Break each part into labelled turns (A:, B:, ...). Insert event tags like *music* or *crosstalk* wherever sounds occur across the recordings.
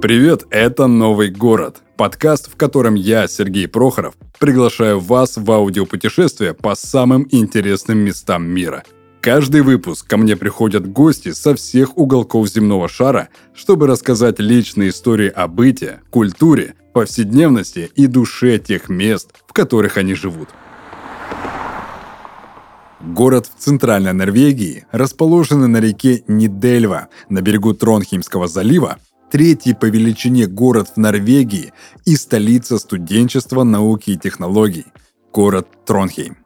A: Привет, это «Новый город» – подкаст, в котором я, Сергей Прохоров, приглашаю вас в аудиопутешествие по самым интересным местам мира. Каждый выпуск ко мне приходят гости со всех уголков земного шара, чтобы рассказать личные истории о быте, культуре, повседневности и душе тех мест, в которых они живут. Город в центральной Норвегии, расположенный на реке Нидельва на берегу Тронхеймского залива, третий по величине город в Норвегии и столица студенчества науки и технологий – город Тронхейм.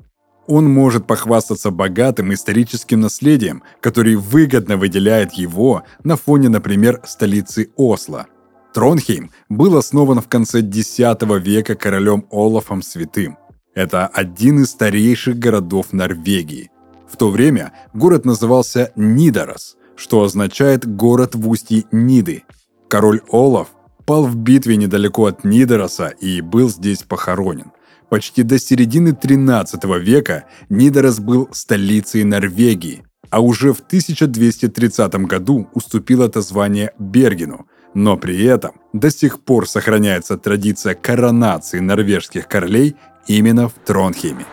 A: Он может похвастаться богатым историческим наследием, который выгодно выделяет его на фоне, например, столицы Осло. Тронхейм был основан в конце X века королем Олафом Святым. Это один из старейших городов Норвегии. В то время город назывался Нидорос, что означает «город в устье Ниды», Король Олаф пал в битве недалеко от Нидороса и был здесь похоронен. Почти до середины 13 века Нидорос был столицей Норвегии, а уже в 1230 году уступил это звание Бергену, но при этом до сих пор сохраняется традиция коронации норвежских королей именно в Тронхейме.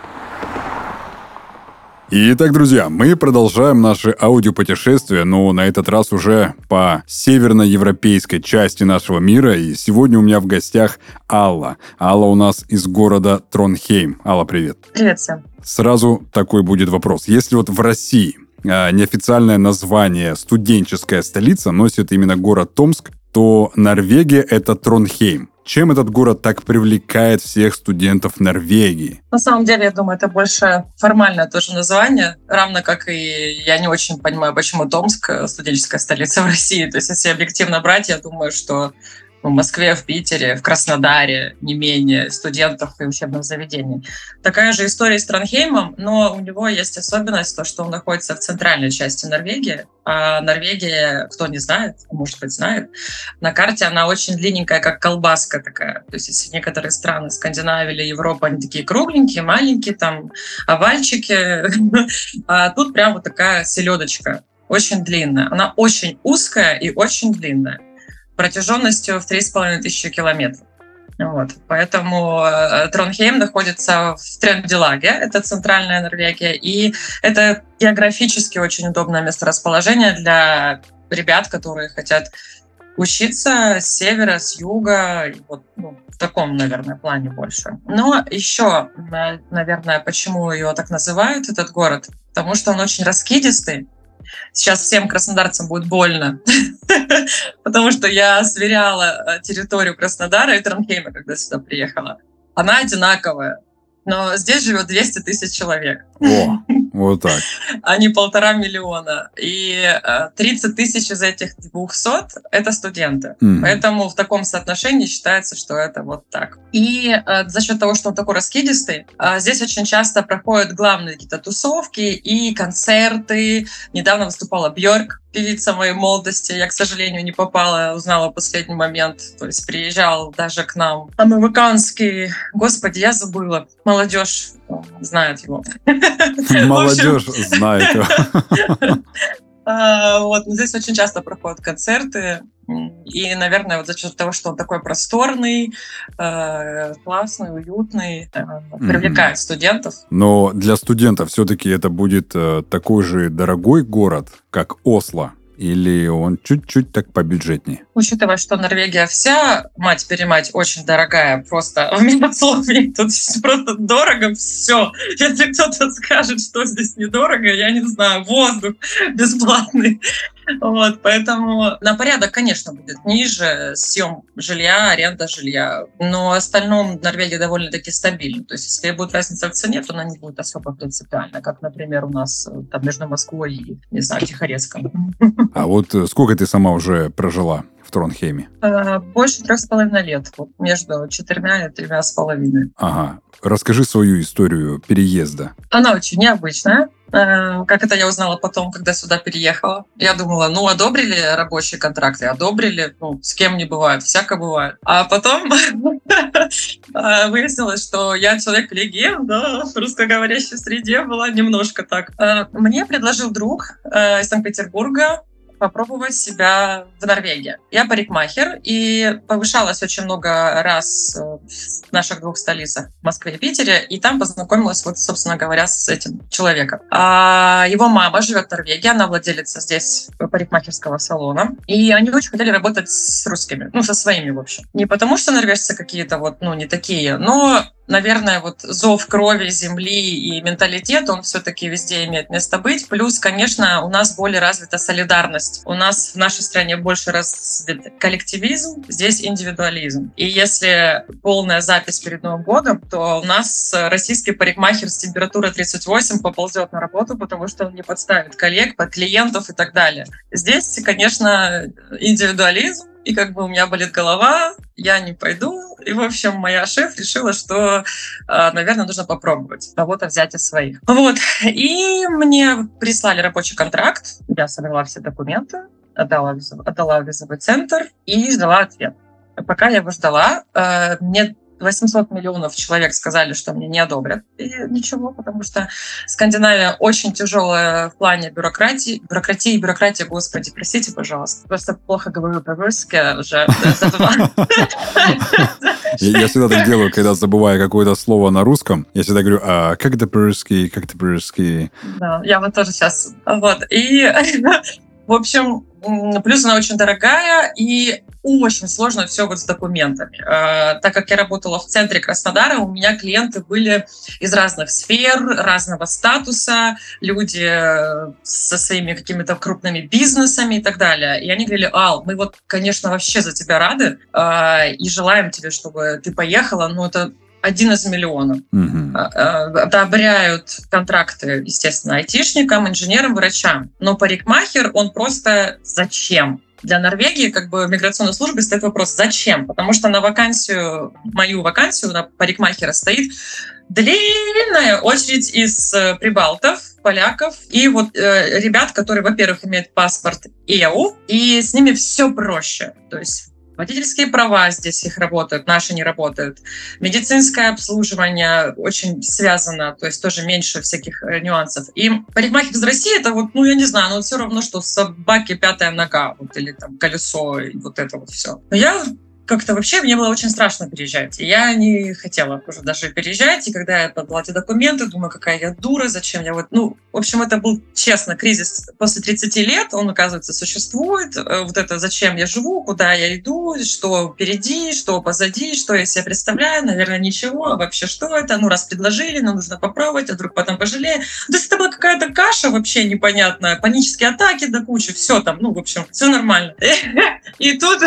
A: Итак, друзья, мы продолжаем наше аудиопутешествие, но на этот раз уже по северноевропейской части нашего мира. И сегодня у меня в гостях Алла. Алла у нас из города Тронхейм. Алла, привет.
B: Привет всем.
A: Сразу такой будет вопрос. Если вот в России а, неофициальное название «студенческая столица» носит именно город Томск, то Норвегия — это Тронхейм. Чем этот город так привлекает всех студентов Норвегии?
B: На самом деле, я думаю, это больше формальное тоже название, равно как и я не очень понимаю, почему Томск студенческая столица в России. То есть, если объективно брать, я думаю, что в Москве, в Питере, в Краснодаре не менее студентов и учебных заведений. Такая же история с Тронхеймом, но у него есть особенность, то, что он находится в центральной части Норвегии. А Норвегия, кто не знает, может быть, знает, на карте она очень длинненькая, как колбаска такая. То есть если некоторые страны Скандинавии или Европы, они такие кругленькие, маленькие, там овальчики, *laughs* а тут прям вот такая селедочка очень длинная. Она очень узкая и очень длинная протяженностью в 3,5 тысячи километров. Вот. Поэтому э, Тронхейм находится в Тренделаге, это центральная Норвегия, и это географически очень удобное месторасположение для ребят, которые хотят учиться с севера, с юга, вот, ну, в таком, наверное, плане больше. Но еще, наверное, почему ее так называют, этот город, потому что он очень раскидистый, Сейчас всем краснодарцам будет больно, *laughs* потому что я сверяла э, территорию Краснодара и Транхейма, когда сюда приехала. Она одинаковая но здесь живет 200 тысяч человек.
A: О, *laughs* вот так.
B: А не полтора миллиона. И 30 э, тысяч из этих 200 — это студенты. Mm. Поэтому в таком соотношении считается, что это вот так. И э, за счет того, что он такой раскидистый, э, здесь очень часто проходят главные какие-то тусовки и концерты. Недавно выступала Бьорк, певица моей молодости. Я, к сожалению, не попала, узнала в последний момент. То есть приезжал даже к нам американский... Господи, я забыла. Молодежь знает его. *laughs*
A: Молодежь знает его. *laughs*
B: А, вот, здесь очень часто проходят концерты, и, наверное, вот за счет того, что он такой просторный, э, классный, уютный, э, привлекает mm-hmm. студентов.
A: Но для студентов все-таки это будет э, такой же дорогой город, как Осло. Или он чуть-чуть так побюджетнее?
B: Учитывая, что Норвегия вся, мать-перемать, очень дорогая, просто *laughs* в медословии тут *laughs* просто дорого все. Если кто-то скажет, что здесь недорого, я не знаю, воздух бесплатный, вот, поэтому на порядок, конечно, будет ниже съем жилья, аренда жилья, но остальном Норвегия довольно-таки стабильна. То есть, если будет разница в цене, то она не будет особо принципиальна, как, например, у нас э, там между Москвой и, не знаю, Тихорецком. *laughs*
A: А вот э, сколько ты сама уже прожила? в Тронхейме?
B: Э, больше трех с половиной лет, вот между четырьмя и тремя с половиной.
A: Ага. Расскажи свою историю переезда.
B: Она очень необычная. Э, как это я узнала потом, когда сюда переехала. Я думала, ну, одобрили рабочие контракты, одобрили, ну, с кем не бывает, всяко бывает. А потом *laughs* э, выяснилось, что я человек-легенда в русскоговорящей среде была немножко так. Мне предложил друг из Санкт-Петербурга попробовать себя в Норвегии. Я парикмахер, и повышалась очень много раз э, в наших двух столицах, в Москве и Питере, и там познакомилась, вот, собственно говоря, с этим человеком. А его мама живет в Норвегии, она владелица здесь парикмахерского салона, и они очень хотели работать с русскими, ну, со своими, в общем. Не потому, что норвежцы какие-то вот, ну, не такие, но наверное, вот зов крови земли и менталитет, он все-таки везде имеет место быть. Плюс, конечно, у нас более развита солидарность. У нас в нашей стране больше развит коллективизм, здесь индивидуализм. И если полная запись перед Новым годом, то у нас российский парикмахер с температурой 38 поползет на работу, потому что он не подставит коллег, под клиентов и так далее. Здесь, конечно, индивидуализм, и как бы у меня болит голова, я не пойду. И, в общем, моя шеф решила, что, а, наверное, нужно попробовать кого-то взять из своих. Вот. И мне прислали рабочий контракт. Я собрала все документы, отдала, отдала визовый центр и ждала ответ. Пока я его ждала, а, мне 800 миллионов человек сказали, что мне не одобрят. И ничего, потому что Скандинавия очень тяжелая в плане бюрократии. Бюрократии и бюрократия, господи, простите, пожалуйста. Просто плохо говорю по-русски уже.
A: Я всегда так делаю, когда забываю какое-то слово на русском. Я всегда говорю, а как это по-русски, как это по-русски?
B: Да, я вот тоже сейчас. Вот. И, *laughs* в общем, плюс она очень дорогая, и очень сложно все вот с документами. Э, так как я работала в центре Краснодара, у меня клиенты были из разных сфер, разного статуса, люди э, со своими какими-то крупными бизнесами и так далее. И они говорили, Ал, мы вот, конечно, вообще за тебя рады э, и желаем тебе, чтобы ты поехала, но это один из миллионов. Угу. Одобряют контракты, естественно, айтишникам, инженерам, врачам. Но парикмахер, он просто зачем? для Норвегии как бы миграционной службы стоит вопрос, зачем? Потому что на вакансию, мою вакансию на парикмахера стоит длинная очередь из э, прибалтов, поляков и вот э, ребят, которые, во-первых, имеют паспорт ЕУ, и с ними все проще. То есть Водительские права здесь их работают, наши не работают. Медицинское обслуживание очень связано, то есть тоже меньше всяких э, нюансов. И парикмахер из России это вот, ну я не знаю, но все равно, что собаки пятая нога, вот, или там колесо, и вот это вот все. Но я как-то вообще мне было очень страшно переезжать. И я не хотела уже даже переезжать. И когда я подала эти документы, думаю, какая я дура, зачем я вот... Ну, в общем, это был, честно, кризис после 30 лет. Он, оказывается, существует. Э, вот это зачем я живу, куда я иду, что впереди, что позади, что я себе представляю. Наверное, ничего. А вообще, что это? Ну, раз предложили, ну, нужно попробовать, а вдруг потом пожалею. То есть это была какая-то каша вообще непонятная. Панические атаки до кучи. Все там, ну, в общем, все нормально. *laughs* И тут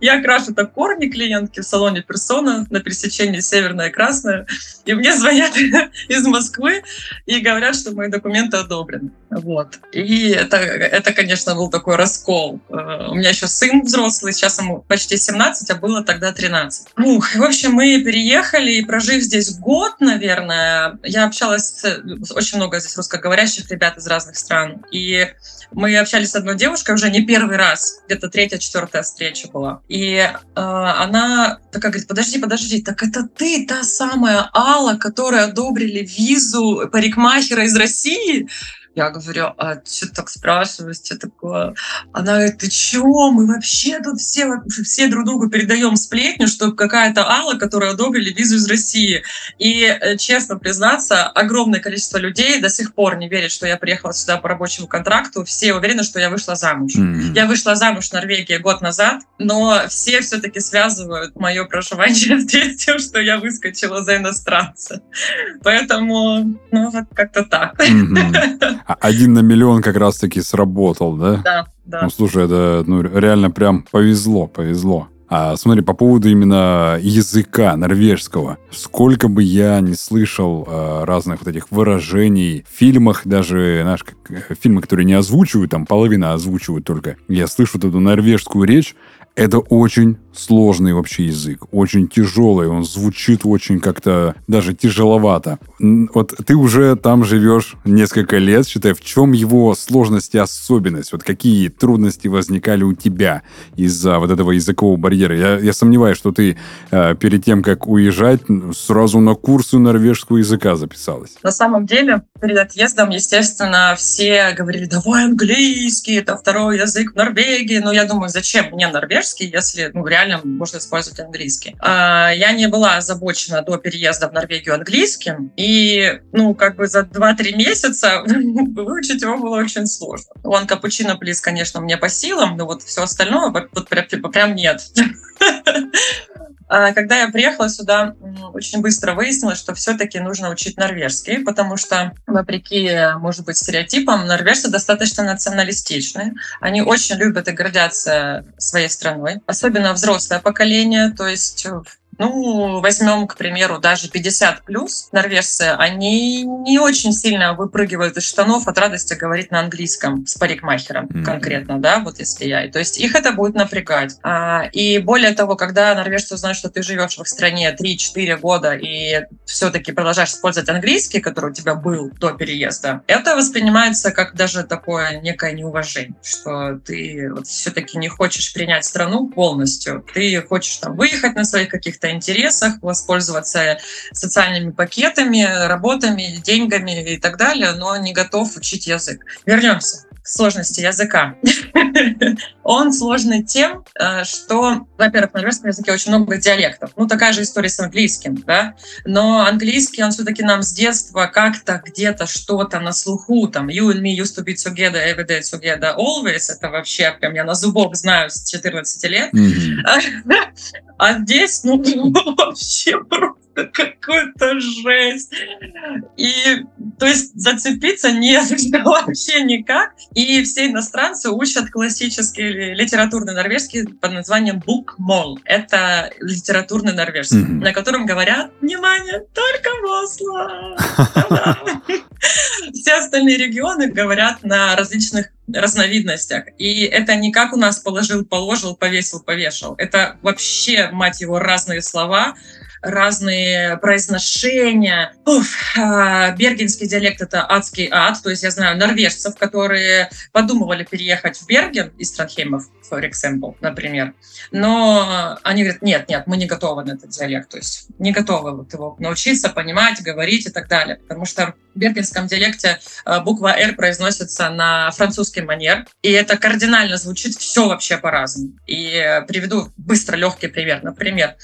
B: я крашу так корни клиентки в салоне «Персона» на пересечении Северная и Красная. И мне звонят *laughs* из Москвы и говорят, что мои документы одобрены. Вот. И это, это, конечно, был такой раскол. Э, у меня еще сын взрослый, сейчас ему почти 17, а было тогда 13. Ух, в общем, мы переехали, и прожив здесь год, наверное, я общалась с очень много здесь русскоговорящих ребят из разных стран. И мы общались с одной девушкой уже не первый раз, где-то третья, четвертая встреча была. И э, она такая говорит, подожди, подожди, так это ты та самая Алла, которая одобрили визу парикмахера из России? Я говорю, а что так спрашиваешь, что такое? Она говорит, ты чё, мы вообще тут все, все друг другу передаем сплетню, что какая-то Алла, которая одобрили визу из России. И, э, честно признаться, огромное количество людей до сих пор не верит, что я приехала сюда по рабочему контракту. Все уверены, что я вышла замуж. Mm-hmm. Я вышла замуж в Норвегии год назад, но все все-таки связывают мое проживание *laughs* здесь с тем, что я выскочила за иностранца. Поэтому, ну, вот как-то так. Mm-hmm. *laughs*
A: А один на миллион как раз-таки сработал, да?
B: Да, да.
A: Ну, слушай, это ну, реально прям повезло, повезло. А смотри, по поводу именно языка норвежского. Сколько бы я не слышал э, разных вот этих выражений в фильмах, даже, знаешь, как, э, фильмы, которые не озвучивают, там половина озвучивают только. Я слышу вот эту норвежскую речь, это очень сложный вообще язык, очень тяжелый, он звучит очень как-то даже тяжеловато. Вот ты уже там живешь несколько лет, считай, в чем его сложность и особенность? Вот какие трудности возникали у тебя из-за вот этого языкового барьера? Я, я сомневаюсь, что ты э, перед тем, как уезжать, сразу на курсы норвежского языка записалась.
B: На самом деле, перед отъездом, естественно, все говорили, давай английский, это второй язык в Норвегии. Но я думаю, зачем мне норвежский, если ну, реально можно использовать английский. А, я не была озабочена до переезда в Норвегию английским, и, ну, как бы за 2-3 месяца *laughs* выучить его было очень сложно. Он капучино плиз, конечно, мне по силам, но вот все остальное вот прям, типа, прям нет. *laughs* А, когда я приехала сюда, очень быстро выяснилось, что все-таки нужно учить норвежский, потому что, вопреки, может быть, стереотипам, норвежцы достаточно националистичны. Они очень любят и гордятся своей страной, особенно взрослое поколение, то есть ну, возьмем, к примеру, даже 50 плюс норвежцы, они не очень сильно выпрыгивают из штанов от радости говорить на английском с парикмахером mm-hmm. конкретно, да, вот если я. То есть их это будет напрягать. А, и более того, когда норвежцы узнают, что ты живешь в их стране 3-4 года и все-таки продолжаешь использовать английский, который у тебя был до переезда, это воспринимается как даже такое некое неуважение, что ты вот все-таки не хочешь принять страну полностью, ты хочешь там выехать на своих каких-то интересах, воспользоваться социальными пакетами, работами, деньгами и так далее, но не готов учить язык. Вернемся сложности языка. *laughs* Он сложный тем, э, что, во-первых, на норвежском языке очень много диалектов. Ну, такая же история с английским, да. Но английский, он все-таки нам с детства как-то где-то что-то на слуху, там, you and me used to be together, every day together, always. Это вообще прям я на зубок знаю с 14 лет. *laughs* А здесь, ну, *laughs* вообще просто какой-то жесть. И, то есть, зацепиться нет вообще никак. И все иностранцы учат классический литературный норвежский под названием букмол. Это литературный норвежский, mm-hmm. на котором говорят, внимание, только Осло. *laughs* Все остальные регионы говорят на различных разновидностях. И это не как у нас положил, положил, повесил, повешал. Это вообще, мать его, разные слова, разные произношения. Уф, э, бергенский диалект — это адский ад. То есть я знаю норвежцев, которые подумывали переехать в Берген из Транхеймов, for example, например. Но они говорят, нет, нет, мы не готовы на этот диалект. То есть не готовы вот его научиться, понимать, говорить и так далее. Потому что в бергенском диалекте э, буква «Р» произносится на французский манер, и это кардинально звучит все вообще по-разному. И приведу быстро легкий пример. Например,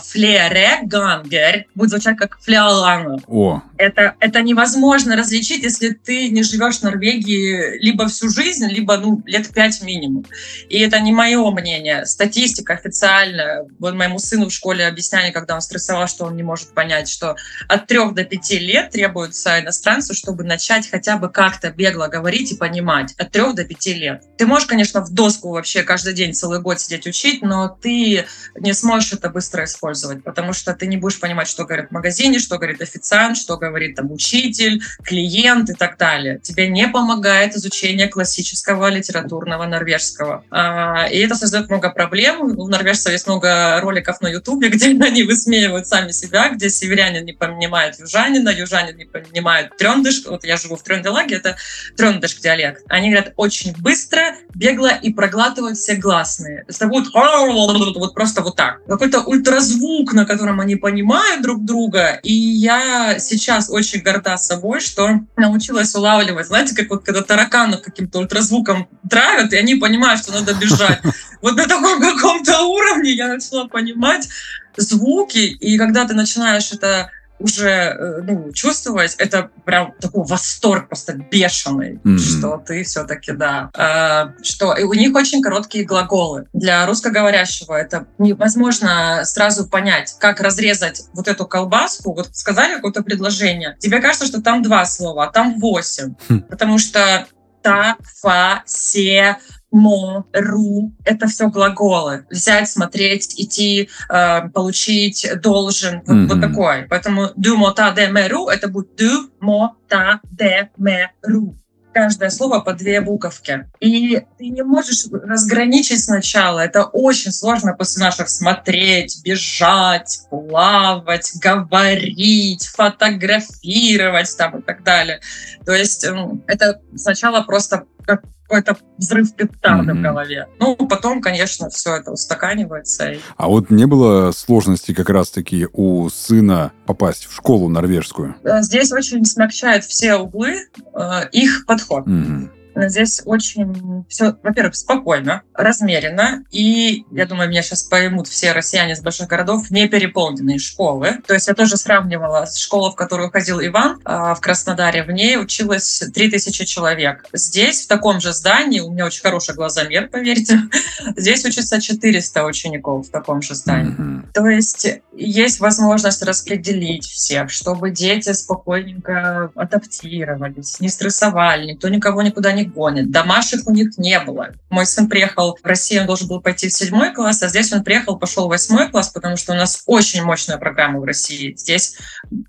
B: «флере» Регангер будет звучать как фляолана.
A: О.
B: Это, это невозможно различить, если ты не живешь в Норвегии либо всю жизнь, либо ну, лет пять минимум. И это не мое мнение. Статистика официальная. Вот моему сыну в школе объясняли, когда он стрессовал, что он не может понять, что от трех до пяти лет требуется иностранцу, чтобы начать хотя бы как-то бегло говорить и понимать. От трех до пяти лет. Ты можешь, конечно, в доску вообще каждый день целый год сидеть учить, но ты не сможешь это быстро использовать, потому что ты не будешь понимать, что говорит в магазине, что говорит официант, что говорит там учитель, клиент и так далее. Тебе не помогает изучение классического литературного норвежского. А, и это создает много проблем. У норвежцев есть много роликов на Ютубе, *laughs* где они высмеивают сами себя, где северянин не понимает южанина, южанин не понимает трендыш. Вот я живу в Тренделаге, это трендыш диалект. Они говорят очень быстро, бегло и проглатывают все гласные. Это будет *laughs* вот просто вот так. Какой-то ультразвук, на котором они понимают друг друга. И я сейчас очень горда собой, что научилась улавливать, знаете, как вот когда тараканов каким-то ультразвуком травят, и они понимают, что надо бежать. Вот на таком каком-то уровне я начала понимать звуки, и когда ты начинаешь это уже э, ну, чувствовать, это прям такой восторг просто бешеный, mm-hmm. что ты все-таки, да. Э, что и у них очень короткие глаголы. Для русскоговорящего это невозможно сразу понять, как разрезать вот эту колбаску. Вот сказали какое-то предложение, тебе кажется, что там два слова, а там восемь. Mm-hmm. Потому что та, фа, се, мо, ру — это все глаголы. Взять, смотреть, идти, э, получить, должен. Вот, mm-hmm. вот такой. Поэтому ду, мо, та, де, ме, ру — это будет ду, мо, та, де, ме, ру каждое слово по две буковки. И ты не можешь разграничить сначала. Это очень сложно после наших смотреть, бежать, плавать, говорить, фотографировать там и так далее. То есть это сначала просто как какой-то взрыв петарды mm-hmm. в голове. Ну, потом, конечно, все это устаканивается.
A: А вот не было сложности как раз-таки у сына попасть в школу норвежскую?
B: Э, здесь очень смягчают все углы э, их подход. Mm-hmm. Здесь очень все, во-первых, спокойно, размеренно. И, я думаю, меня сейчас поймут все россияне из больших городов, не переполненные школы. То есть я тоже сравнивала с школой, в которую ходил Иван а, в Краснодаре. В ней училось 3000 человек. Здесь, в таком же здании, у меня очень хороший глазомер, поверьте, *laughs* здесь учатся 400 учеников в таком же здании. Mm-hmm. То есть есть возможность распределить всех, чтобы дети спокойненько адаптировались, не стрессовали, никто никого никуда не гонит. Домашек у них не было. Мой сын приехал в Россию, он должен был пойти в седьмой класс, а здесь он приехал, пошел в восьмой класс, потому что у нас очень мощная программа в России. Здесь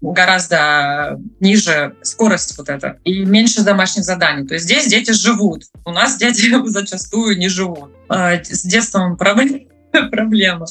B: гораздо ниже скорость вот эта и меньше домашних заданий. То есть здесь дети живут. У нас дети *laughs* зачастую не живут. А, с детством проблема.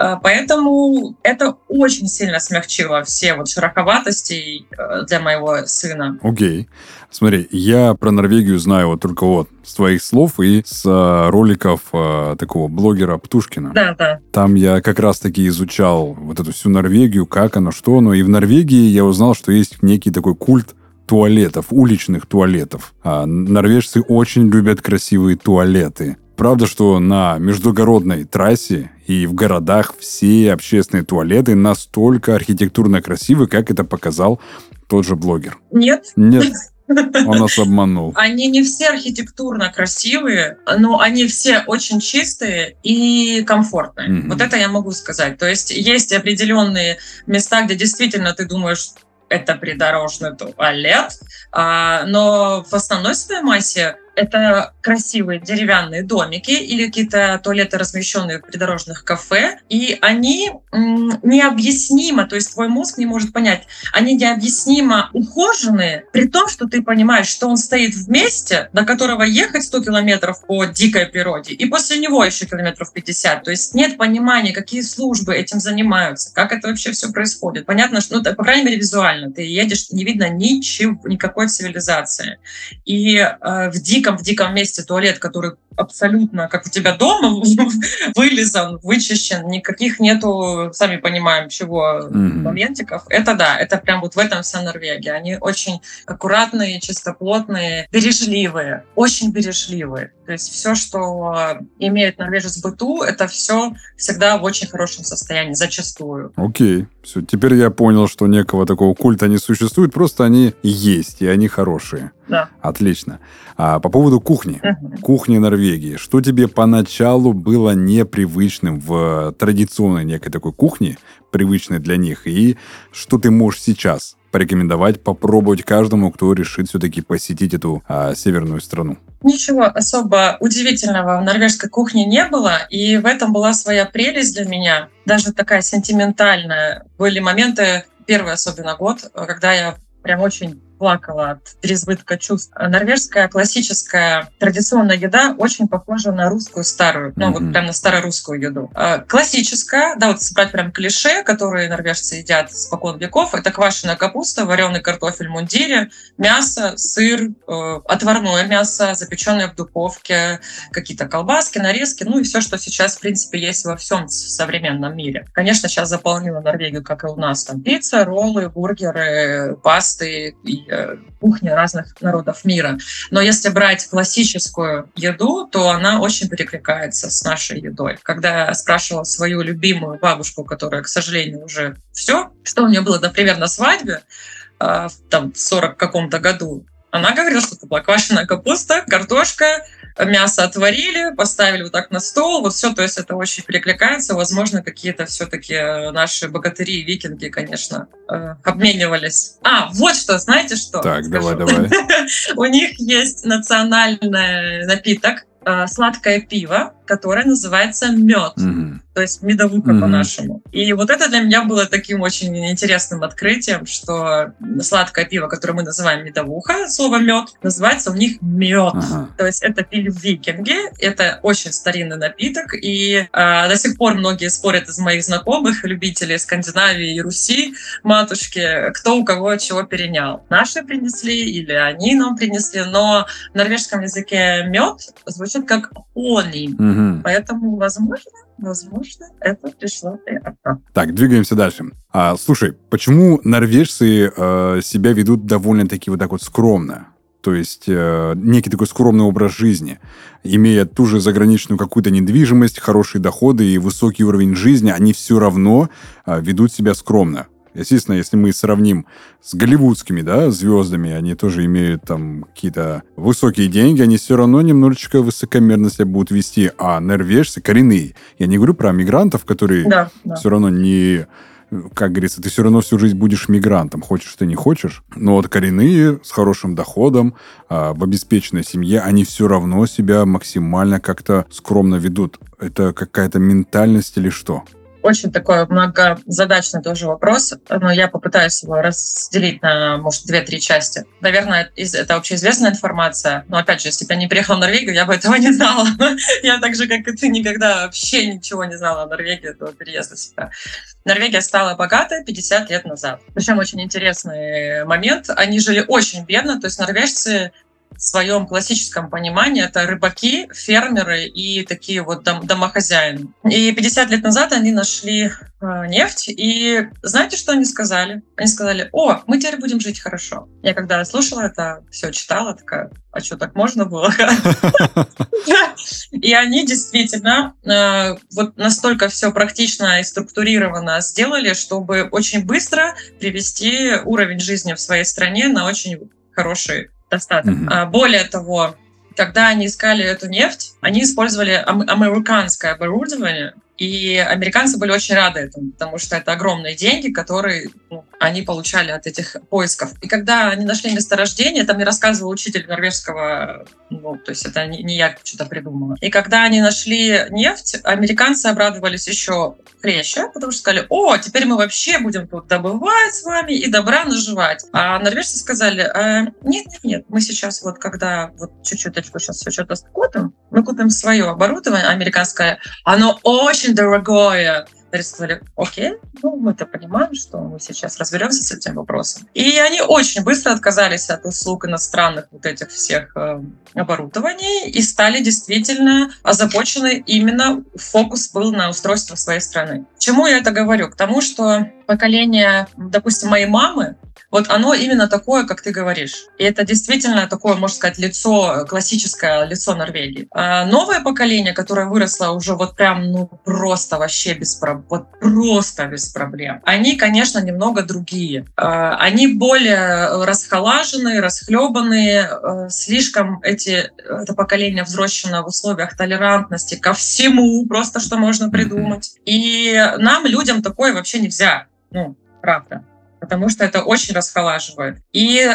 B: А, поэтому это очень сильно смягчило все вот шероховатости э, для моего сына.
A: Окей. Okay. Смотри, я про Норвегию знаю вот только вот с твоих слов и с а, роликов а, такого блогера Птушкина.
B: Да, да.
A: Там я как раз-таки изучал вот эту всю Норвегию, как оно, что оно. И в Норвегии я узнал, что есть некий такой культ туалетов, уличных туалетов. А норвежцы очень любят красивые туалеты. Правда, что на междугородной трассе и в городах все общественные туалеты настолько архитектурно красивы, как это показал тот же блогер?
B: Нет.
A: Нет. *laughs* Он нас обманул.
B: Они не все архитектурно красивые, но они все очень чистые и комфортные. Mm-hmm. Вот это я могу сказать. То есть есть определенные места, где действительно ты думаешь, это придорожный туалет, а, но в основной своей массе это красивые деревянные домики или какие-то туалеты, размещенные в придорожных кафе, и они необъяснимо, то есть твой мозг не может понять, они необъяснимо ухоженные, при том, что ты понимаешь, что он стоит в месте, до которого ехать 100 километров по дикой природе, и после него еще километров 50. То есть нет понимания, какие службы этим занимаются, как это вообще все происходит. Понятно, что, ну, по крайней мере, визуально ты едешь, не видно ничего, никакой цивилизации. И э, в диком, в диком месте туалет, который абсолютно, как у тебя дома, *laughs* вылизан, вычищен, никаких нету, сами понимаем, чего mm-hmm. моментиков. Это да, это прям вот в этом вся Норвегия. Они очень аккуратные, чистоплотные, бережливые, очень бережливые. То есть все, что имеет норвежец в быту, это все всегда в очень хорошем состоянии, зачастую.
A: Окей, все. Теперь я понял, что некого такого культа не существует, просто они есть, и они хорошие.
B: Да.
A: Отлично. А по поводу кухни. Угу. Кухни Норвегии. Что тебе поначалу было непривычным в традиционной некой такой кухне, привычной для них, и что ты можешь сейчас порекомендовать попробовать каждому, кто решит все-таки посетить эту а, северную страну?
B: Ничего особо удивительного в норвежской кухне не было, и в этом была своя прелесть для меня, даже такая сентиментальная. Были моменты, первый особенно год, когда я прям очень плакала от переизбытка чувств. Норвежская классическая традиционная еда очень похожа на русскую старую, ну mm-hmm. вот прям на старорусскую еду. А, классическая, да, вот собрать прям клише, которые норвежцы едят с покон веков, это квашеная капуста, вареный картофель в мундире, мясо, сыр, э, отварное мясо, запеченное в духовке, какие-то колбаски, нарезки, ну и все, что сейчас, в принципе, есть во всем современном мире. Конечно, сейчас заполнила Норвегию, как и у нас, там пицца, роллы, бургеры, пасты и кухни разных народов мира. Но если брать классическую еду, то она очень перекликается с нашей едой. Когда я спрашивала свою любимую бабушку, которая, к сожалению, уже все, что у нее было, например, на свадьбе, э, там, в 40 каком-то году, она говорила, что это была квашеная капуста, картошка, мясо отварили, поставили вот так на стол, вот все, то есть это очень перекликается. Возможно, какие-то все-таки э, наши богатыри и викинги, конечно, э, обменивались. А, вот что, знаете что?
A: Так, давай, давай. *laughs*
B: У них есть национальный напиток, э, сладкое пиво, которая называется мед. Угу. То есть медовуха угу. по-нашему. И вот это для меня было таким очень интересным открытием, что сладкое пиво, которое мы называем медовуха, слово мед, называется у них мед. Ага. То есть это пили викинги, это очень старинный напиток, и э, до сих пор многие спорят из моих знакомых, любителей Скандинавии и Руси, матушки, кто у кого чего перенял. Наши принесли или они нам принесли, но в норвежском языке мед звучит как они. Угу. Поэтому, возможно, возможно, это пришло и оттуда.
A: Так, двигаемся дальше. А, слушай, почему норвежцы э, себя ведут довольно-таки вот так вот скромно? То есть э, некий такой скромный образ жизни, имея ту же заграничную какую-то недвижимость, хорошие доходы и высокий уровень жизни, они все равно э, ведут себя скромно. Естественно, если мы сравним с голливудскими да, звездами, они тоже имеют там какие-то высокие деньги, они все равно немножечко высокомерно себя будут вести. А норвежцы коренные. Я не говорю про мигрантов, которые да, да. все равно не как говорится, ты все равно всю жизнь будешь мигрантом, хочешь ты не хочешь. Но вот коренные с хорошим доходом, а, в обеспеченной семье, они все равно себя максимально как-то скромно ведут. Это какая-то ментальность или что?
B: Очень такой многозадачный тоже вопрос, но я попытаюсь его разделить на, может, две-три части. Наверное, это общеизвестная информация, но, опять же, если бы я не приехала в Норвегию, я бы этого не знала. *laughs* Я так же, как и ты, никогда вообще ничего не знала о Норвегии до переезда сюда. Норвегия стала богатой 50 лет назад. Причем очень интересный момент. Они жили очень бедно, то есть норвежцы в своем классическом понимании это рыбаки, фермеры и такие вот дом, домохозяины. И 50 лет назад они нашли э, нефть, и знаете, что они сказали? Они сказали, о, мы теперь будем жить хорошо. Я когда слушала это, все читала, такая, а что, так можно было? *laughs* И они действительно э, вот настолько все практично и структурировано сделали, чтобы очень быстро привести уровень жизни в своей стране на очень хороший достаток. Mm-hmm. Более того, когда они искали эту нефть, они использовали американское оборудование, и американцы были очень рады этому, потому что это огромные деньги, которые ну, они получали от этих поисков. И когда они нашли месторождение, там мне рассказывал учитель норвежского, ну, то есть это не, не я что-то придумала. И когда они нашли нефть, американцы обрадовались еще хлеще, потому что сказали, о, теперь мы вообще будем тут добывать с вами и добра наживать. А норвежцы сказали, э, нет, нет, нет, мы сейчас вот когда вот чуть-чуть сейчас все что-то скопим, мы купим свое оборудование американское, оно очень дорогое, они сказали, окей, ну, мы-то понимаем, что мы сейчас разберемся с этим вопросом. И они очень быстро отказались от услуг иностранных вот этих всех э, оборудований и стали действительно озабочены именно, фокус был на устройство своей страны. Чему я это говорю? К тому, что поколение, допустим, моей мамы, вот оно именно такое, как ты говоришь. И это действительно такое, можно сказать, лицо, классическое лицо Норвегии. А новое поколение, которое выросло уже вот прям, ну, просто вообще без проблем, вот просто без проблем, они, конечно, немного другие. А, они более расхолаженные, расхлебанные, а, слишком эти, это поколение взросшено в условиях толерантности ко всему, просто что можно придумать. И нам, людям, такое вообще нельзя. Ну, правда потому что это очень расхолаживает. И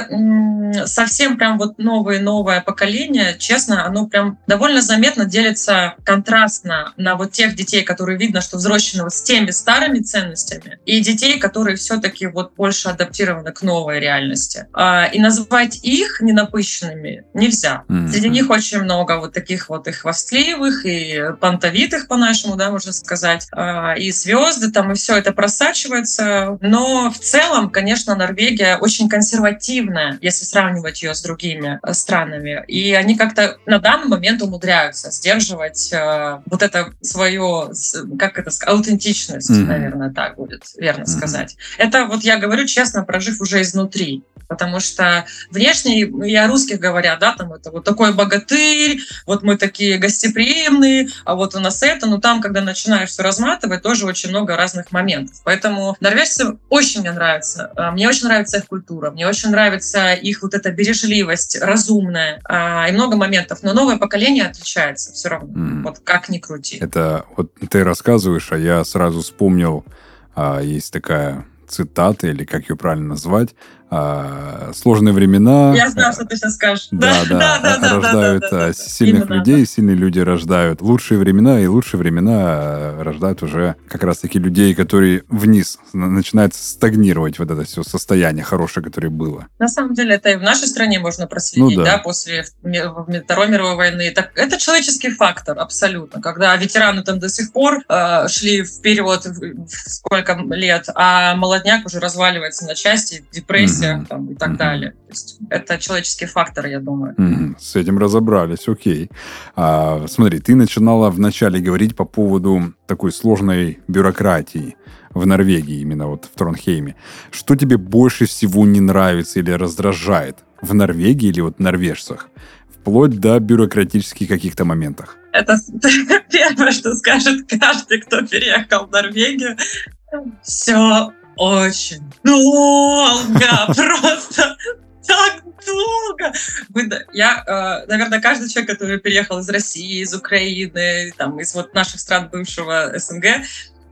B: совсем прям вот новое-новое поколение, честно, оно прям довольно заметно делится контрастно на вот тех детей, которые видно, что взрослены с теми старыми ценностями, и детей, которые все-таки вот больше адаптированы к новой реальности. А, и назвать их ненапыщенными нельзя. Mm-hmm. Среди них очень много вот таких вот и хвастливых, и понтовитых, по-нашему, да, можно сказать, а, и звезды там, и все это просачивается. Но в целом целом, конечно, Норвегия очень консервативная, если сравнивать ее с другими э, странами. И они как-то на данный момент умудряются сдерживать э, вот это свое, как это сказать, аутентичность, mm-hmm. наверное, так будет верно mm-hmm. сказать. Это вот я говорю честно, прожив уже изнутри потому что внешне, я русских говоря, да, там это вот такой богатырь, вот мы такие гостеприимные, а вот у нас это, но там, когда начинаешь все разматывать, тоже очень много разных моментов. Поэтому норвежцы очень мне нравятся. А, мне очень нравится их культура, мне очень нравится их вот эта бережливость, разумная, а, и много моментов. Но новое поколение отличается все равно, mm. вот как ни крути.
A: Это вот ты рассказываешь, а я сразу вспомнил, а, есть такая цитата, или как ее правильно назвать, а, сложные времена.
B: Я знаю, что ты сейчас скажешь.
A: Да, да, да, да рождают да, да, да, сильных Именно, людей, сильные люди рождают лучшие времена, и лучшие времена рождают уже как раз-таки людей, которые вниз начинают стагнировать вот это все состояние хорошее, которое было.
B: На самом деле это и в нашей стране можно проследить, ну, да. да, после Второй мировой войны. Так, это человеческий фактор, абсолютно. Когда ветераны там до сих пор э, шли вперед сколько лет, а молодняк уже разваливается на части, депрессия, депрессия там, и так mm-hmm. далее. То есть это человеческий фактор, я думаю.
A: Mm-hmm. С этим разобрались, окей. А, смотри, ты начинала вначале говорить по поводу такой сложной бюрократии в Норвегии, именно вот в Тронхейме. Что тебе больше всего не нравится или раздражает в Норвегии или вот норвежцах? Вплоть до бюрократических каких-то моментах.
B: Это *laughs* первое, что скажет каждый, кто переехал в Норвегию. Все очень долго, *laughs* просто так долго. Я, э, наверное, каждый человек, который переехал из России, из Украины, там, из вот наших стран бывшего СНГ,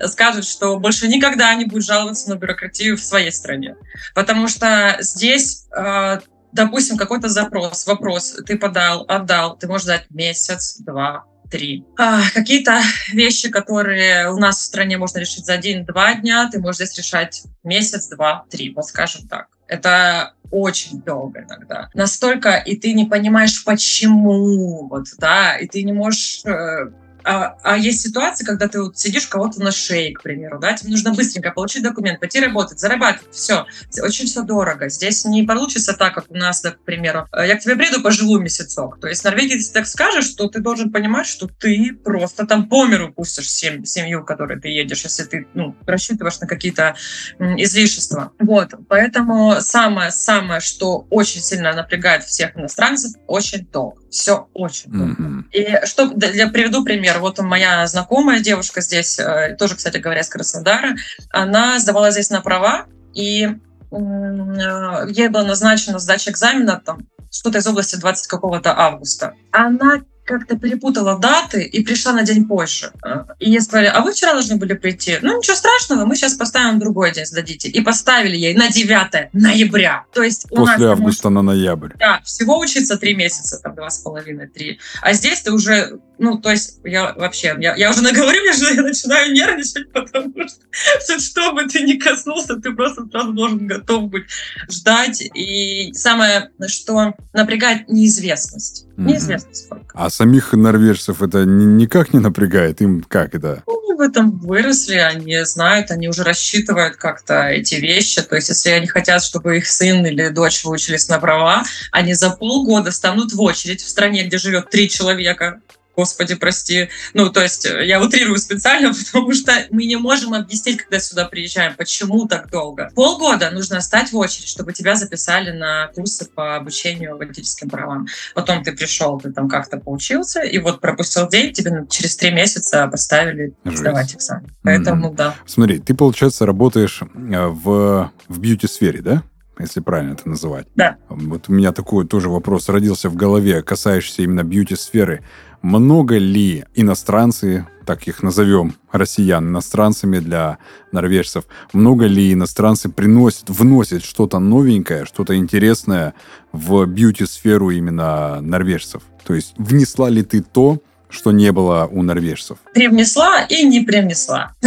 B: скажет, что больше никогда не будет жаловаться на бюрократию в своей стране. Потому что здесь э, допустим, какой-то запрос, вопрос ты подал, отдал, ты можешь дать месяц, два, три. А, какие-то вещи, которые у нас в стране можно решить за один-два дня, ты можешь здесь решать месяц, два, три, вот скажем так. Это очень долго иногда. Настолько, и ты не понимаешь, почему, вот, да, и ты не можешь э, а, а есть ситуации, когда ты вот сидишь кого-то на шее, к примеру, да, тебе нужно быстренько получить документ, пойти работать, зарабатывать, все. Очень все дорого. Здесь не получится так, как у нас, да, к примеру. Э, я к тебе приду, поживу месяцок. То есть в Норвегии, если так скажешь, что ты должен понимать, что ты просто там по миру пустишь семь, семью, в которой ты едешь, если ты ну, рассчитываешь на какие-то излишества. Вот. Поэтому самое-самое, что очень сильно напрягает всех иностранцев, очень долго. Все очень. Mm-hmm. И что, для, приведу пример вот моя знакомая девушка здесь, э, тоже, кстати говоря, из Краснодара, она сдавала здесь на права, и э, ей была назначена сдача экзамена там что-то из области 20 какого-то августа. Она как-то перепутала даты и пришла на день позже. И ей сказали, а вы вчера должны были прийти. Ну, ничего страшного, мы сейчас поставим другой день, сдадите. И поставили ей на 9 ноября. То есть
A: у После нас, августа может, на ноябрь.
B: Да, всего учиться три месяца, там, два с половиной, три. А здесь ты уже, ну, то есть я вообще, я, я уже наговорю, что я *laughs* начинаю нервничать, потому что *laughs* что бы ты ни коснулся, ты просто сразу должен готов быть ждать. И самое, что напрягает неизвестность. Неизвестность сколько.
A: А самих норвежцев это никак не напрягает? Им как это?
B: Они в этом выросли, они знают, они уже рассчитывают как-то эти вещи. То есть, если они хотят, чтобы их сын или дочь выучились на права, они за полгода станут в очередь в стране, где живет три человека, Господи, прости. Ну, то есть э, я утрирую специально, *laughs* потому что мы не можем объяснить, когда сюда приезжаем, почему так долго. Полгода нужно стать в очередь, чтобы тебя записали на курсы по обучению водительским правам. Потом ты пришел, ты там как-то поучился, и вот пропустил день, тебе через три месяца поставили Жесть. сдавать экзамен. Поэтому mm-hmm. да.
A: Смотри, ты, получается, работаешь э, в, в бьюти-сфере, да? Если правильно это называть.
B: Да.
A: Вот у меня такой тоже вопрос родился в голове, касающийся именно бьюти-сферы много ли иностранцы, так их назовем, россиян, иностранцами для норвежцев, много ли иностранцы приносят, вносят что-то новенькое, что-то интересное в бьюти-сферу именно норвежцев? То есть внесла ли ты то, что не было у норвежцев?
B: Привнесла и не привнесла. *laughs*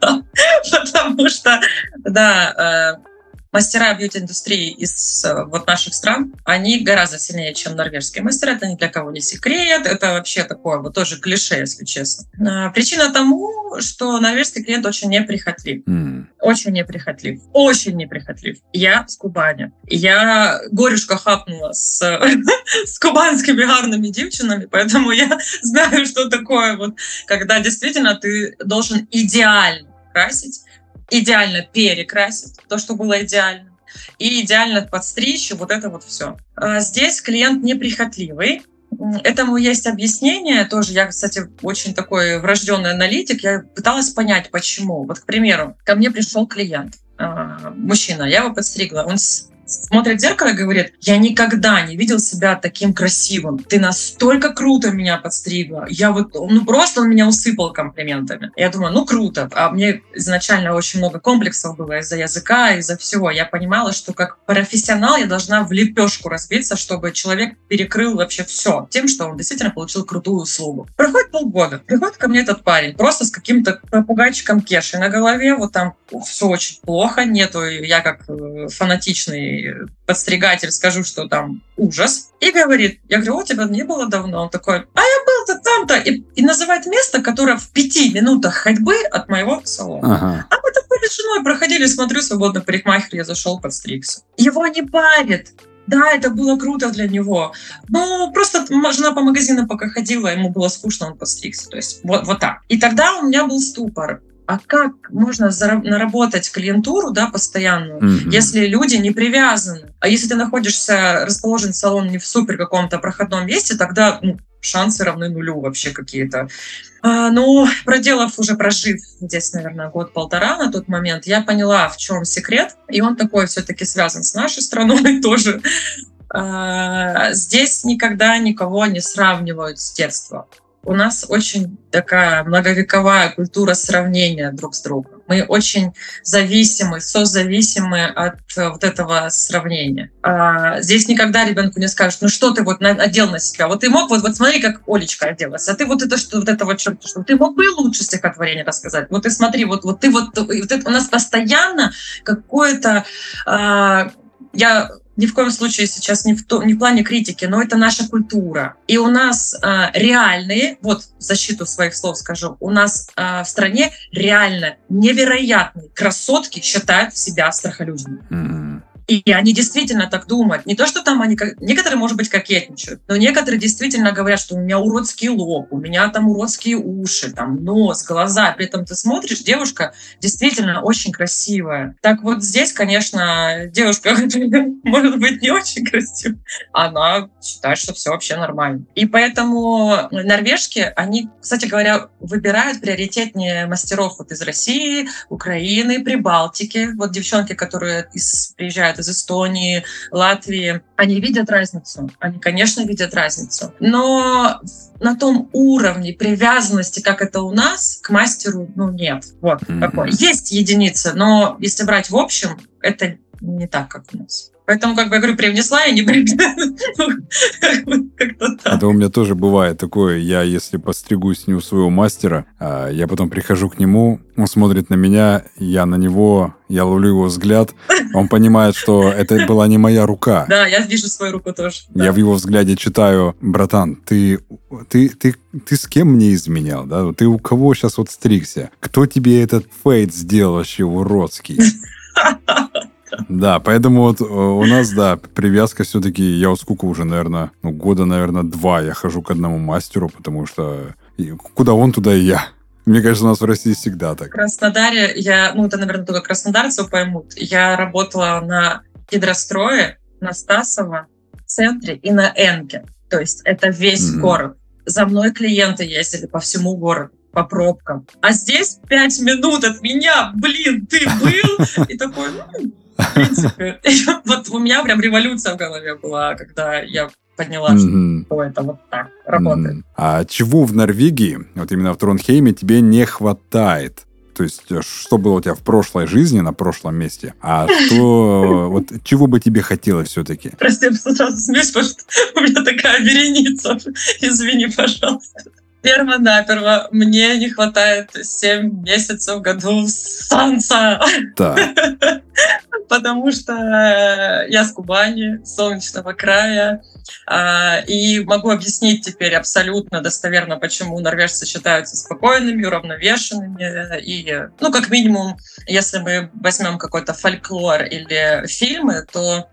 B: Потому что, да, э, мастера бьюти-индустрии из э, вот наших стран, они гораздо сильнее, чем норвежские мастера. Это ни для кого не секрет. Это вообще такое вот тоже клише, если честно. А, причина тому, что норвежский клиент очень неприхотлив. Mm. Очень неприхотлив. Очень неприхотлив. Я с Кубани. Я горюшка хапнула с, *laughs* с кубанскими гарными девчонами, поэтому я знаю, что такое вот, когда действительно ты должен идеально красить идеально перекрасить то, что было идеально, и идеально подстричь, вот это вот все. А здесь клиент неприхотливый, Этому есть объяснение тоже. Я, кстати, очень такой врожденный аналитик. Я пыталась понять, почему. Вот, к примеру, ко мне пришел клиент, а, мужчина, я его подстригла. Он смотрит в зеркало и говорит, я никогда не видел себя таким красивым. Ты настолько круто меня подстригла. Я вот, ну просто он меня усыпал комплиментами. Я думаю, ну круто. А мне изначально очень много комплексов было из-за языка, из-за всего. Я понимала, что как профессионал я должна в лепешку разбиться, чтобы человек перекрыл вообще все тем, что он действительно получил крутую услугу. Проходит полгода. Приходит ко мне этот парень просто с каким-то попугайчиком Кешей на голове. Вот там все очень плохо. Нету, я как э, фанатичный подстригатель скажу, что там ужас. И говорит, я говорю, у тебя не было давно. Он такой, а я был-то там-то. И, и называет место, которое в пяти минутах ходьбы от моего салона. Ага. А мы там были с женой, проходили, смотрю, свободно парикмахер, я зашел, подстригся. Его не парит. Да, это было круто для него. Ну, просто жена по магазину пока ходила, ему было скучно, он подстригся. То есть вот, вот так. И тогда у меня был ступор а как можно наработать клиентуру, да, постоянную, mm-hmm. если люди не привязаны? А если ты находишься, расположен салон не в супер каком-то проходном месте, тогда ну, шансы равны нулю вообще какие-то. А, ну, проделав уже, прожив здесь, наверное, год-полтора на тот момент, я поняла, в чем секрет. И он такой все-таки связан с нашей страной *laughs* тоже. А, здесь никогда никого не сравнивают с детства у нас очень такая многовековая культура сравнения друг с другом. Мы очень зависимы, созависимы от э, вот этого сравнения. А здесь никогда ребенку не скажут, ну что ты вот надел на себя, вот ты мог, вот, вот смотри, как Олечка оделась, а ты вот это что, вот это вот что, что ты мог бы и лучше стихотворение рассказать. Вот ты смотри, вот, вот ты вот, вот это, у нас постоянно какое-то а, я ни в коем случае сейчас не в, то, не в плане критики, но это наша культура. И у нас э, реальные, вот в защиту своих слов скажу, у нас э, в стране реально невероятные красотки считают себя страхолюдями. Mm-hmm. И они действительно так думают. Не то, что там они... Некоторые, может быть, кокетничают, но некоторые действительно говорят, что у меня уродский лоб, у меня там уродские уши, там нос, глаза. При этом ты смотришь, девушка действительно очень красивая. Так вот здесь, конечно, девушка, *laughs* может быть, не очень красивая, она считает, что все вообще нормально. И поэтому норвежки, они, кстати говоря, выбирают приоритетнее мастеров вот из России, Украины, Прибалтики. Вот девчонки, которые из, приезжают из Эстонии, Латвии, они видят разницу. Они, конечно, видят разницу. Но на том уровне привязанности, как это у нас, к мастеру, ну, нет. Вот mm-hmm. такой. Есть единицы, но если брать в общем, это не так, как у нас. Поэтому, как бы я говорю, привнесла и не привнесла.
A: Это у меня тоже бывает такое. Я, если постригусь не у своего мастера, а я потом прихожу к нему, он смотрит на меня, я на него, я ловлю его взгляд, он понимает, что это была не моя рука.
B: Да, я вижу свою руку тоже.
A: Я в его взгляде читаю, братан, ты, ты, ты, ты с кем мне изменял, да? Ты у кого сейчас вот стригся? Кто тебе этот фейт сделал вообще уродский? *laughs* *laughs* Да, поэтому вот э, у нас, да, привязка все-таки, я вот сколько уже, наверное, ну, года, наверное, два я хожу к одному мастеру, потому что куда он, туда и я. Мне кажется, у нас в России всегда так.
B: В Краснодаре я, ну, это, наверное, только краснодарцы поймут, я работала на гидрострое, на Стасово, центре и на Энке. То есть это весь mm-hmm. город. За мной клиенты ездили по всему городу по пробкам. А здесь пять минут от меня, блин, ты был? И такой, ну, в принципе. *laughs* Вот у меня прям революция в голове была, когда я поняла, что это вот так работает.
A: А чего в Норвегии, вот именно в Тронхейме, тебе не хватает? То есть, э, что было у тебя в прошлой жизни, на прошлом месте, а *laughs* что, вот чего бы тебе хотелось все-таки?
B: Прости, я сразу смеюсь, потому что *laughs* у меня такая вереница. Извини, пожалуйста. Перво-наперво, мне не хватает 7 месяцев в году солнца. Да. *laughs* Потому что я с Кубани, солнечного края. А, и могу объяснить теперь абсолютно достоверно, почему норвежцы считаются спокойными, уравновешенными. И, ну, как минимум, если мы возьмем какой-то фольклор или фильмы, то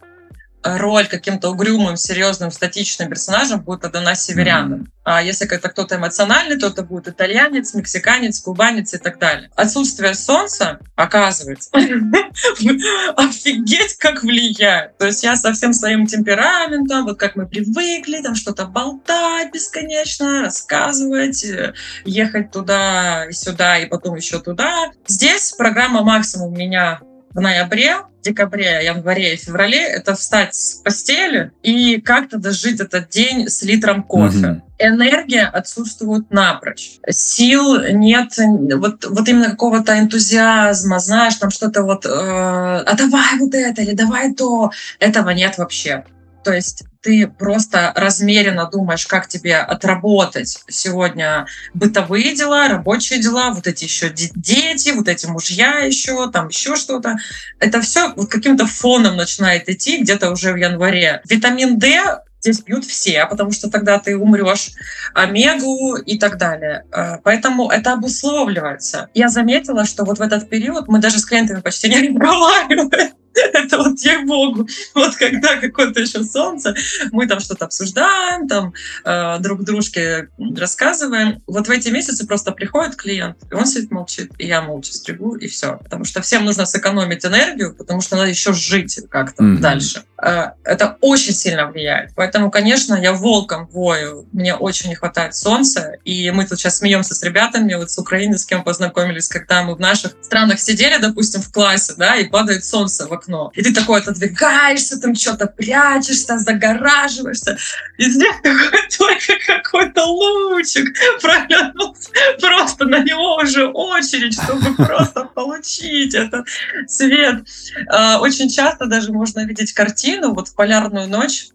B: роль каким-то угрюмым, серьезным, статичным персонажем будет отдана северянам. А если это кто-то эмоциональный, то это будет итальянец, мексиканец, кубанец и так далее. Отсутствие солнца, оказывается, *laughs* офигеть как влияет. То есть я со всем своим темпераментом, вот как мы привыкли, там что-то болтать бесконечно, рассказывать, э, ехать туда и сюда, и потом еще туда. Здесь программа «Максимум» меня в ноябре декабре, январе и феврале, это встать с постели и как-то дожить этот день с литром кофе. Mm-hmm. Энергия отсутствует напрочь. Сил нет, вот, вот именно какого-то энтузиазма, знаешь, там что-то вот, э, а давай вот это или давай то. Этого нет вообще. То есть ты просто размеренно думаешь, как тебе отработать сегодня бытовые дела, рабочие дела, вот эти еще дети, вот эти мужья еще, там еще что-то. Это все вот каким-то фоном начинает идти где-то уже в январе. Витамин D здесь пьют все, потому что тогда ты умрешь, омегу и так далее. Э, поэтому это обусловливается. Я заметила, что вот в этот период мы даже с клиентами почти не *laughs* разговариваем. *laughs* Это вот ей-богу. Вот когда какое-то еще солнце, мы там что-то обсуждаем, там э, друг дружке рассказываем. Вот в эти месяцы просто приходит клиент, и он сидит молчит, и я молча стригу, и все. Потому что всем нужно сэкономить энергию, потому что надо еще жить как-то mm-hmm. дальше. Э, это очень сильно влияет. Поэтому, конечно, я волком вою. Мне очень не хватает солнца. И мы тут сейчас смеемся с ребятами, вот с Украины, с кем познакомились, когда мы в наших странах сидели, допустим, в классе, да, и падает солнце в окно. И ты такой отодвигаешься, там что-то прячешься, загораживаешься. И здесь *laughs* только какой-то лучик проглянулся. Просто на него уже очередь, чтобы просто получить этот свет. А, очень часто даже можно видеть картину, вот в полярную ночь,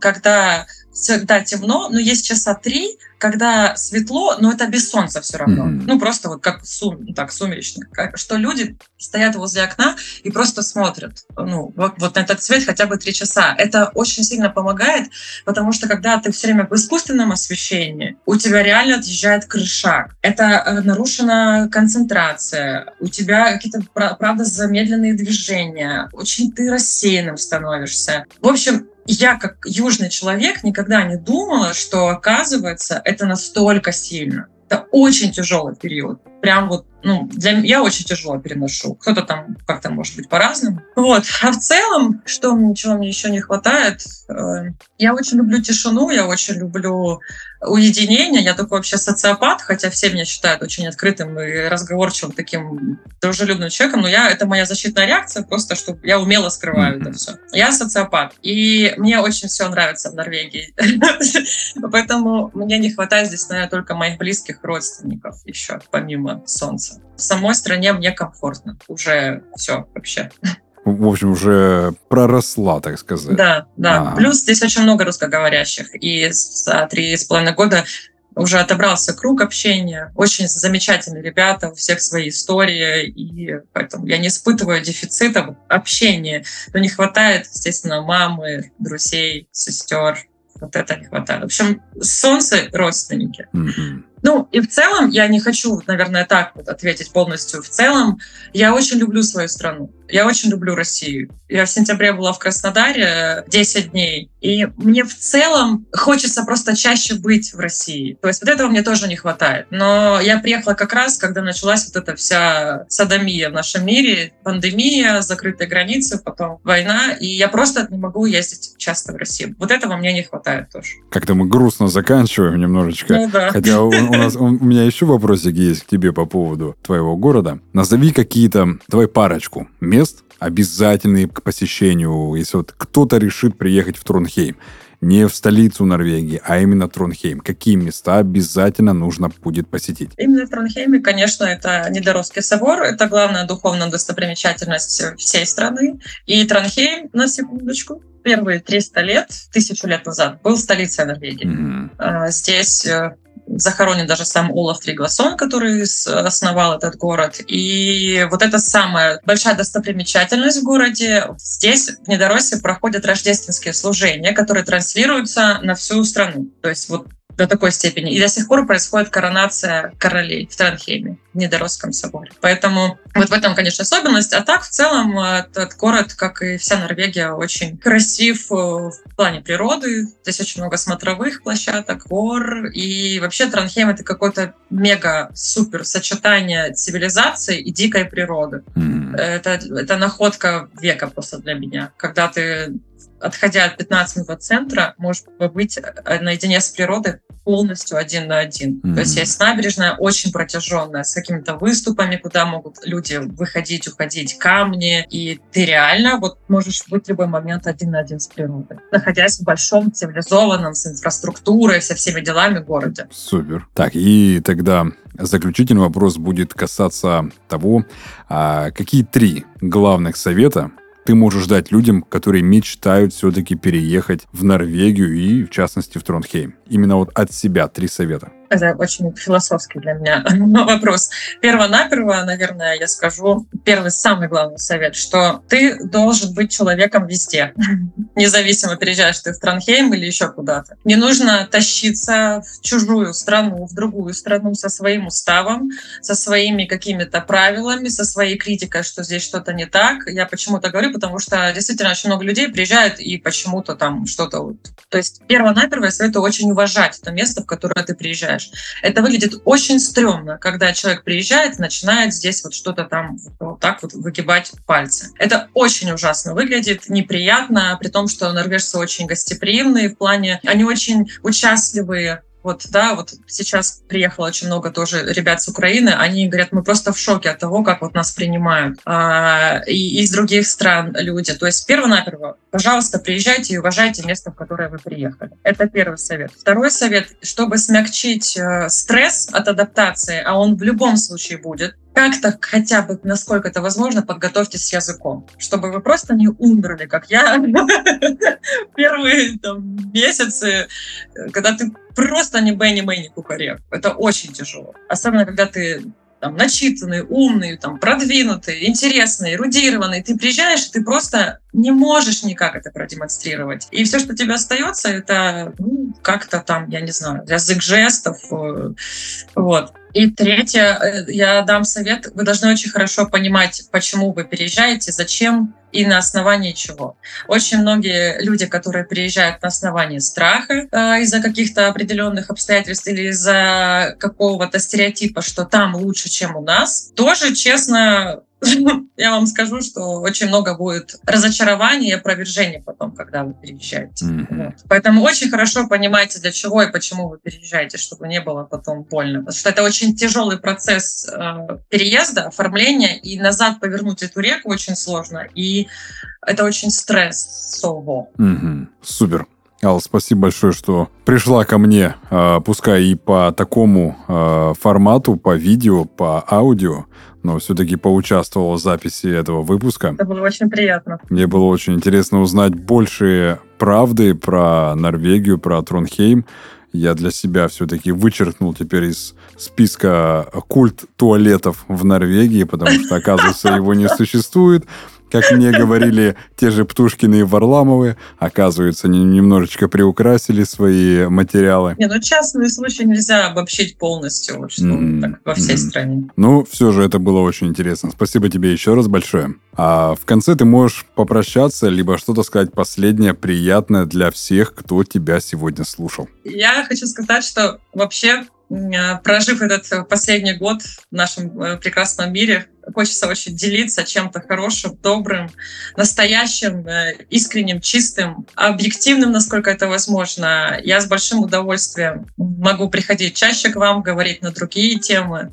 B: когда всегда темно, но есть часа три, когда светло, но это без солнца все равно. Mm-hmm. Ну, просто вот как сум, так, сумеречно. Как, что люди стоят возле окна и просто смотрят ну, вот, вот на этот свет хотя бы три часа. Это очень сильно помогает, потому что когда ты все время в искусственном освещении, у тебя реально отъезжает крышак. Это э, нарушена концентрация, у тебя какие-то, правда, замедленные движения, очень ты рассеянным становишься. В общем, я как южный человек никогда не думала, что оказывается это настолько сильно. Это очень тяжелый период. Прям вот, ну, для я очень тяжело переношу. Кто-то там как-то может быть по-разному. Вот. А в целом, что чего мне еще не хватает, э, я очень люблю тишину, я очень люблю уединение. Я такой вообще социопат, хотя все меня считают очень открытым и разговорчивым, таким дружелюбным человеком, но я, это моя защитная реакция, просто чтобы я умело скрываю mm-hmm. это все. Я социопат, и мне очень все нравится в Норвегии. *laughs* Поэтому мне не хватает здесь, наверное, только моих близких родственников еще, помимо солнца. В самой стране мне комфортно. Уже все вообще
A: в общем, уже проросла, так сказать.
B: Да, да. А. Плюс здесь очень много русскоговорящих. И за три с половиной года уже отобрался круг общения. Очень замечательные ребята, у всех свои истории, и поэтому я не испытываю дефицита общения. Но не хватает, естественно, мамы, друзей, сестер. Вот это не хватает. В общем, солнце родственники. Mm-hmm. Ну, и в целом, я не хочу, наверное, так вот ответить полностью. В целом, я очень люблю свою страну. Я очень люблю Россию. Я в сентябре была в Краснодаре 10 дней, и мне в целом хочется просто чаще быть в России. То есть вот этого мне тоже не хватает. Но я приехала как раз, когда началась вот эта вся садомия в нашем мире, пандемия, закрытые границы, потом война, и я просто не могу ездить часто в Россию. Вот этого мне не хватает тоже.
A: Как-то мы грустно заканчиваем немножечко. Ну, да. Хотя у, у, нас, у меня еще вопросик есть к тебе по поводу твоего города. Назови какие-то, давай парочку мест, обязательные к посещению, если вот кто-то решит приехать в Тронхейм. Не в столицу Норвегии, а именно Тронхейм. Какие места обязательно нужно будет посетить?
B: Именно в Тронхейме, конечно, это Нидоросский собор. Это главная духовная достопримечательность всей страны. И Тронхейм, на секундочку, первые 300 лет, тысячу лет назад, был столицей Норвегии. Mm-hmm. Здесь э, захоронен даже сам Олаф Тригласон, который основал этот город. И вот это самая большая достопримечательность в городе. Здесь, в Недоросе, проходят рождественские служения, которые транслируются на всю страну. То есть вот до такой степени. И до сих пор происходит коронация королей в Транхейме, в Нидоросском соборе. Поэтому вот в этом, конечно, особенность. А так, в целом, этот город, как и вся Норвегия, очень красив э, в плане природы. Здесь очень много смотровых площадок, гор. И вообще Транхейм — это какое-то мега-супер сочетание цивилизации и дикой природы. Mm. Это, это находка века просто для меня. Когда ты отходя от 15 минут от центра, можешь побыть э, наедине с природой полностью один на один. Mm-hmm. То есть есть набережная очень протяженная, с какими-то выступами, куда могут люди выходить, уходить, камни. И ты реально вот можешь быть в любой момент один на один с природой, находясь в большом цивилизованном, с инфраструктурой, со всеми делами городе.
A: Супер. Так, и тогда заключительный вопрос будет касаться того, а какие три главных совета ты можешь дать людям, которые мечтают все-таки переехать в Норвегию и, в частности, в Тронхейм? Именно вот от себя три совета.
B: Это очень философский для меня *laughs* вопрос. Перво-наперво, наверное, я скажу первый самый главный совет, что ты должен быть человеком везде. *laughs* Независимо, переезжаешь ты в Транхейм или еще куда-то. Не нужно тащиться в чужую страну, в другую страну со своим уставом, со своими какими-то правилами, со своей критикой, что здесь что-то не так. Я почему-то говорю, потому что действительно очень много людей приезжают и почему-то там что-то... То есть перво-наперво я советую очень уважать это место, в которое ты приезжаешь знаешь. Это выглядит очень стрёмно, когда человек приезжает, начинает здесь вот что-то там вот так вот выгибать пальцы. Это очень ужасно выглядит, неприятно, при том, что норвежцы очень гостеприимные в плане, они очень участливые вот, да, вот сейчас приехало очень много тоже ребят с Украины, они говорят, мы просто в шоке от того, как вот нас принимают. А, и из других стран люди. То есть, перво-наперво, пожалуйста, приезжайте и уважайте место, в которое вы приехали. Это первый совет. Второй совет, чтобы смягчить э, стресс от адаптации, а он в любом случае будет, как-то хотя бы, насколько это возможно, подготовьтесь с языком, чтобы вы просто не умерли, как я *laughs* первые там, месяцы, когда ты просто не Бенни Мэнни кукарек. Это очень тяжело. Особенно, когда ты там, начитанный, умный, там, продвинутый, интересный, эрудированный. Ты приезжаешь, ты просто не можешь никак это продемонстрировать. И все, что тебе остается, это ну, как-то там, я не знаю, язык жестов. Э, вот. И третье, э, я дам совет, вы должны очень хорошо понимать, почему вы переезжаете, зачем и на основании чего. Очень многие люди, которые приезжают на основании страха э, из-за каких-то определенных обстоятельств или из-за какого-то стереотипа, что там лучше, чем у нас, тоже честно *laughs* я вам скажу, что очень много будет разочарований и опровержений потом, когда вы переезжаете. Mm-hmm. Вот. Поэтому очень хорошо понимайте, для чего и почему вы переезжаете, чтобы не было потом больно. Потому что это очень тяжелый процесс э, переезда, оформления, и назад повернуть эту реку очень сложно. И это очень стрессово.
A: Mm-hmm. Супер. Ал, спасибо большое, что пришла ко мне, э, пускай и по такому э, формату, по видео, по аудио, но все-таки поучаствовал в записи этого выпуска.
B: Это было очень приятно.
A: Мне было очень интересно узнать больше правды про Норвегию, про Тронхейм. Я для себя все-таки вычеркнул теперь из списка культ туалетов в Норвегии, потому что, оказывается, его не существует. Как мне говорили те же Птушкины и Варламовы, оказывается, они немножечко приукрасили свои материалы.
B: Не, ну частные случаи нельзя обобщить полностью, вот, что mm-hmm. так, во всей mm-hmm. стране.
A: Ну, все же это было очень интересно. Спасибо тебе еще раз большое. А в конце ты можешь попрощаться, либо что-то сказать последнее, приятное для всех, кто тебя сегодня слушал.
B: Я хочу сказать, что вообще прожив этот последний год в нашем э, прекрасном мире, хочется очень делиться чем-то хорошим, добрым, настоящим, э, искренним, чистым, объективным, насколько это возможно. Я с большим удовольствием могу приходить чаще к вам, говорить на другие темы.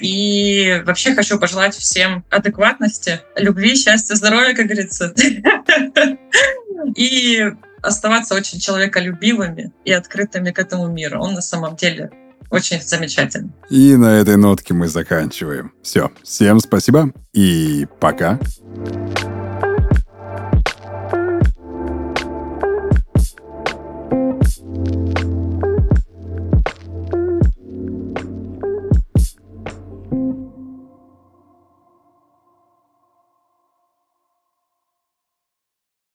B: И вообще хочу пожелать всем адекватности, любви, счастья, здоровья, как говорится. *laughs* И оставаться очень человеколюбивыми и открытыми к этому миру. Он на самом деле очень замечательно.
A: И на этой нотке мы заканчиваем. Все. Всем спасибо и пока. Пока.